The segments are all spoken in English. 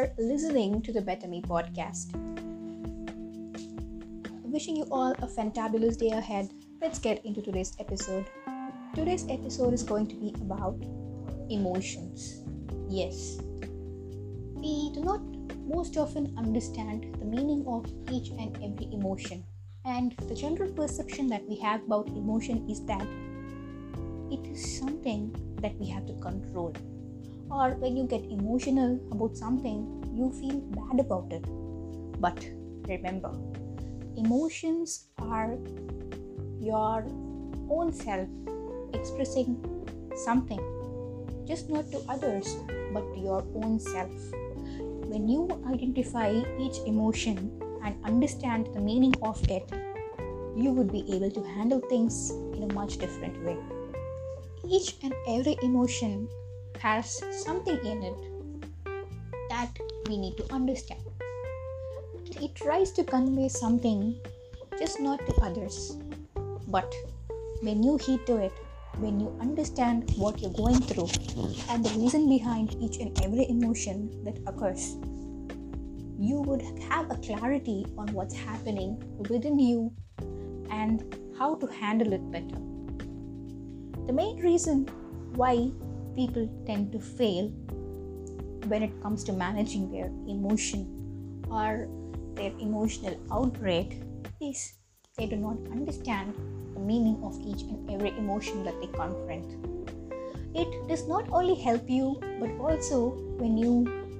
are listening to the Better Me podcast. Wishing you all a fantabulous day ahead. Let's get into today's episode. Today's episode is going to be about emotions. Yes, we do not most often understand the meaning of each and every emotion, and the general perception that we have about emotion is that it is something that we have to control or when you get emotional about something, you feel bad about it. But remember, emotions are your own self expressing something, just not to others, but to your own self. When you identify each emotion and understand the meaning of it, you would be able to handle things in a much different way. Each and every emotion has something in it that we need to understand. It tries to convey something, just not to others. But when you heed to it, when you understand what you're going through and the reason behind each and every emotion that occurs, you would have a clarity on what's happening within you and how to handle it better. The main reason why people tend to fail when it comes to managing their emotion or their emotional outbreak is they do not understand the meaning of each and every emotion that they confront. It does not only help you, but also when you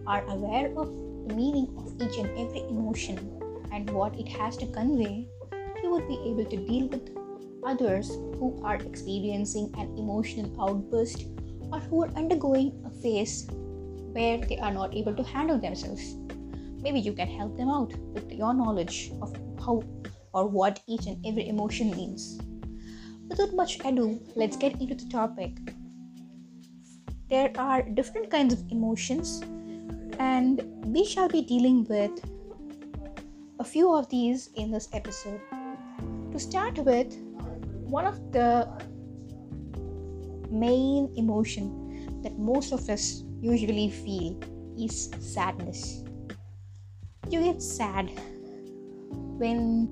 are aware of the meaning of each and every emotion and what it has to convey, you would be able to deal with others who are experiencing an emotional outburst or who are undergoing a phase where they are not able to handle themselves. Maybe you can help them out with your knowledge of how or what each and every emotion means. Without much ado, let's get into the topic. There are different kinds of emotions, and we shall be dealing with a few of these in this episode. To start with, one of the main emotion that most of us usually feel is sadness. You get sad when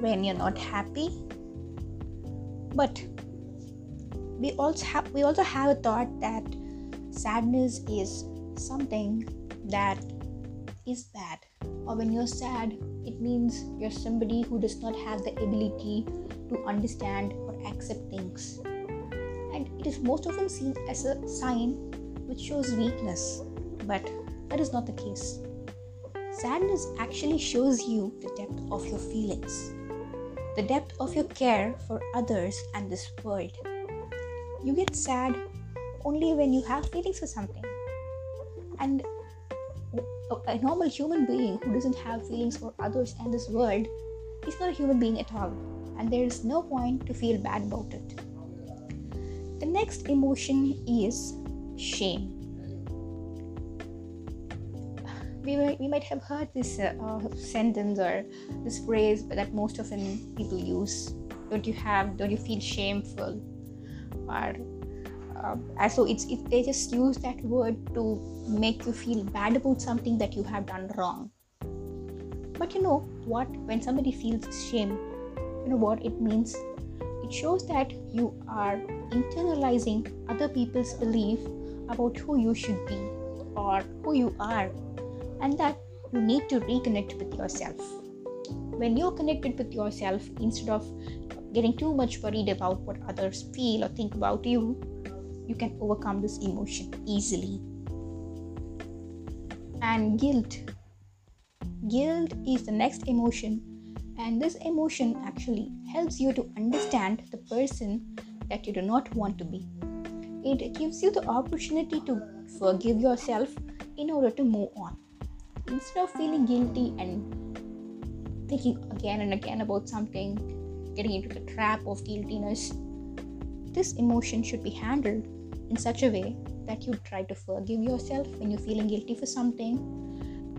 when you're not happy. But we also have we also have a thought that sadness is something that is bad. Or when you're sad, it means you're somebody who does not have the ability to understand or accept things it is most often seen as a sign which shows weakness, but that is not the case. Sadness actually shows you the depth of your feelings, the depth of your care for others and this world. You get sad only when you have feelings for something. And a normal human being who doesn't have feelings for others and this world is not a human being at all. And there is no point to feel bad about it. The next emotion is shame. We, might, we might have heard this uh, uh, sentence or this phrase that most often people use. Don't you have? Don't you feel shameful? Or uh, so it's it, they just use that word to make you feel bad about something that you have done wrong. But you know what? When somebody feels shame, you know what it means it shows that you are internalizing other people's belief about who you should be or who you are, and that you need to reconnect with yourself. When you're connected with yourself, instead of getting too much worried about what others feel or think about you, you can overcome this emotion easily. And guilt. Guilt is the next emotion and this emotion actually helps you to understand the person that you do not want to be. It gives you the opportunity to forgive yourself in order to move on. Instead of feeling guilty and thinking again and again about something, getting into the trap of guiltiness, this emotion should be handled in such a way that you try to forgive yourself when you're feeling guilty for something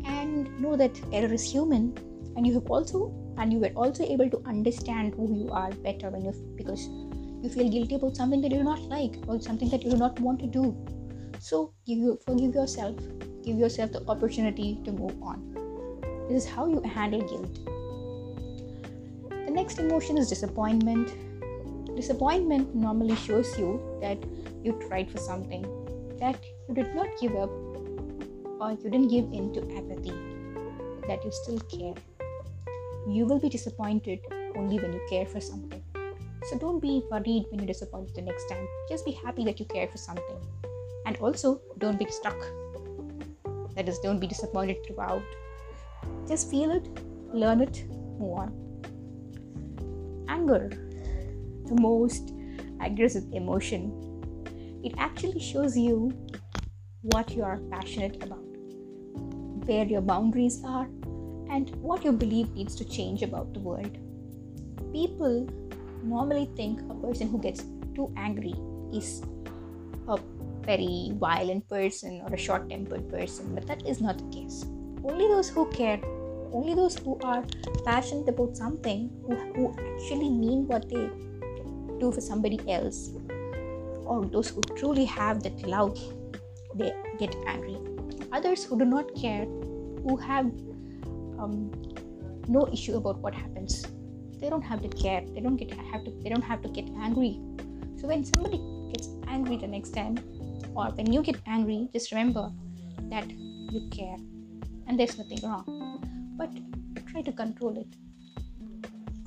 and know that error is human and you have also and you were also able to understand who you are better when you because you feel guilty about something that you do not like or something that you do not want to do so you forgive yourself give yourself the opportunity to move on. This is how you handle guilt. The next emotion is disappointment. Disappointment normally shows you that you tried for something, that you did not give up, or you didn't give in to apathy, that you still care. You will be disappointed only when you care for something. So don't be worried when you're disappointed the next time. Just be happy that you care for something. And also, don't be stuck. That is, don't be disappointed throughout. Just feel it, learn it, move on. Anger, the most aggressive emotion. It actually shows you what you are passionate about, where your boundaries are, and what you believe needs to change about the world. People normally think a person who gets too angry is a very violent person or a short tempered person, but that is not the case. Only those who care, only those who are passionate about something, who, who actually mean what they do for somebody else, or those who truly have that love, they get angry. Others who do not care, who have um, no issue about what happens, they don't have to care. They don't get have to they don't have to get angry. So when somebody gets angry the next time or when you get angry just remember that you care and there's nothing wrong. But try to control it.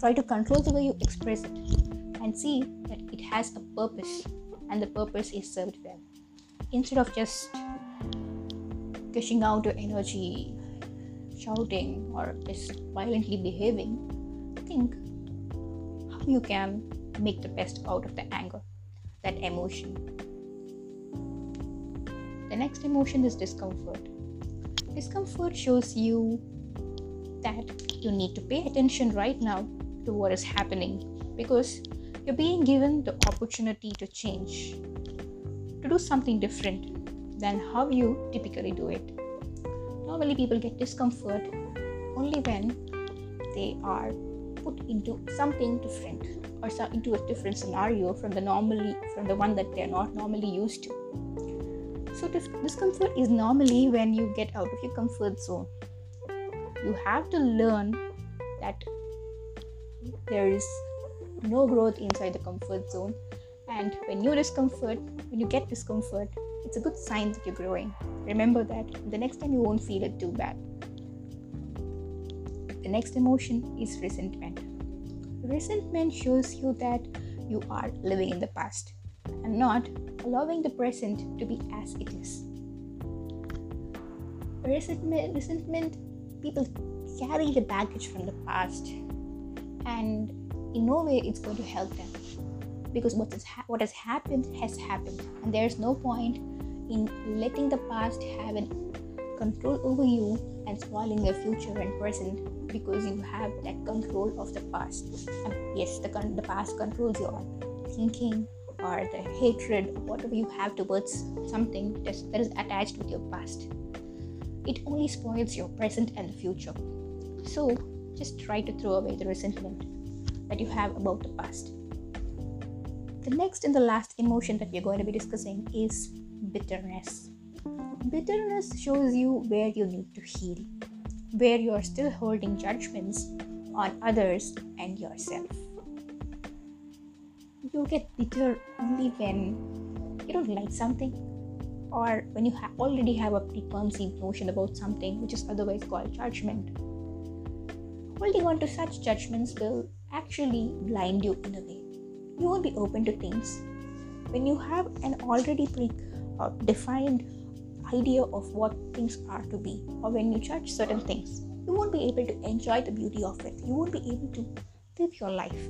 Try to control the way you express it and see that it has a purpose and the purpose is served well. Instead of just gushing out your energy shouting or just violently behaving think how you can make the best out of the anger, that emotion. The next emotion is discomfort. Discomfort shows you that you need to pay attention right now to what is happening because you're being given the opportunity to change, to do something different than how you typically do it. Normally, people get discomfort only when they are put into something different or into a different scenario from the normally from the one that they're not normally used to. So discomfort is normally when you get out of your comfort zone. You have to learn that there is no growth inside the comfort zone. And when you discomfort when you get discomfort it's a good sign that you're growing remember that the next time you won't feel it too bad the next emotion is resentment. Resentment shows you that you are living in the past and not allowing the present to be as it is. Resentment, resentment people carry the baggage from the past, and in no way it's going to help them because what has, ha- what has happened has happened, and there's no point in letting the past have an control over you and spoiling your future and present because you have that control of the past. And yes, the, the past controls your thinking or the hatred, whatever you have towards something that is, that is attached with your past. It only spoils your present and the future. So just try to throw away the resentment that you have about the past. The next and the last emotion that we're going to be discussing is bitterness. Bitterness shows you where you need to heal where you are still holding judgments on others and yourself. You get bitter only when you don't like something or when you ha- already have a preconceived notion about something which is otherwise called judgment. Holding on to such judgments will actually blind you in a way. You won't be open to things. When you have an already pre defined idea of what things are to be, or when you judge certain things, you won't be able to enjoy the beauty of it. You won't be able to live your life.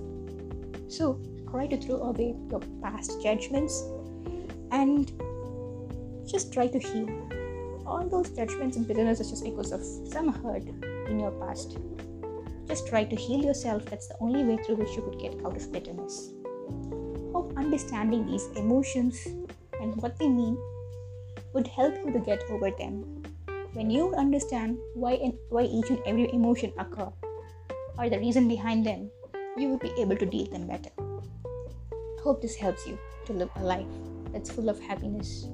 So, try to throw away your past judgments and just try to heal. All those judgments and bitterness is just because of some hurt in your past. Just try to heal yourself. That's the only way through which you could get out of bitterness. Hope understanding these emotions and what they mean would help you to get over them. When you understand why and why each and every emotion occur or the reason behind them, you will be able to deal them better. Hope this helps you to live a life that's full of happiness.